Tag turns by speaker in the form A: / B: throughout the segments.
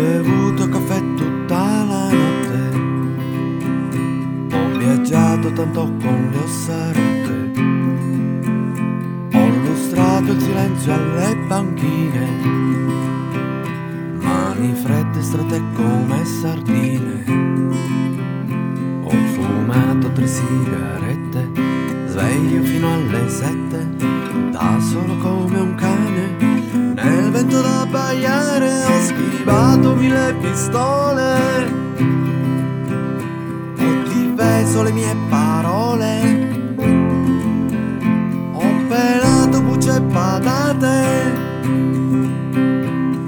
A: bevuto caffè tutta la notte, ho viaggiato tanto con le ossa rotte, ho lustrato il silenzio alle banchine, mani fredde strette come sardine, ho fumato tre sigarette, sveglio fino alle sette, da solo con mille pistole difeso le mie parole. Ho pelato bucce e patate,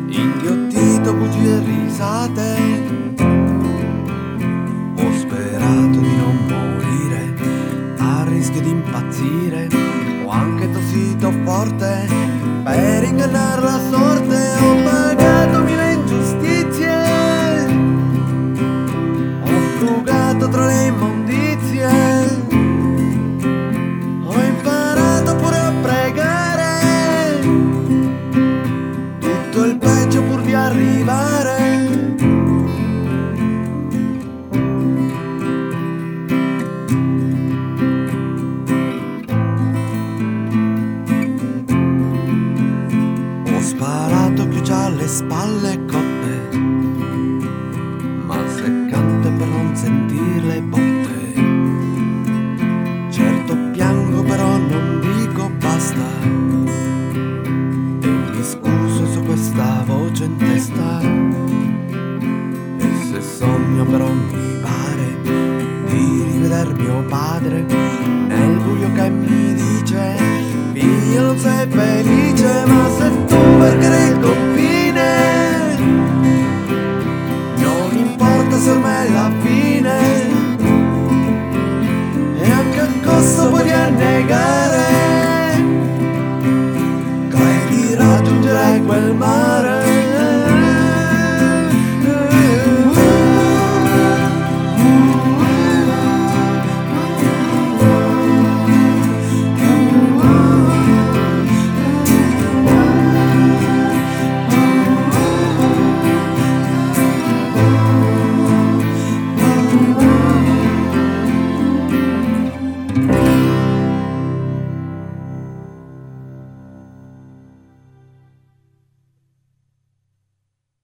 A: inghiottito bugie e risate. Ho sperato di non morire, a rischio di impazzire. Ho anche tossito forte per ingannare la già alle spalle cotte, ma seccante per non sentire le botte. Certo piango però non dico basta. E mi scuso su questa voce in testa. E se sogno però mi pare di riveder mio padre nel buio che mi dice Via non sei felice ma se tu perché annegare Credi di raggiungere quel mare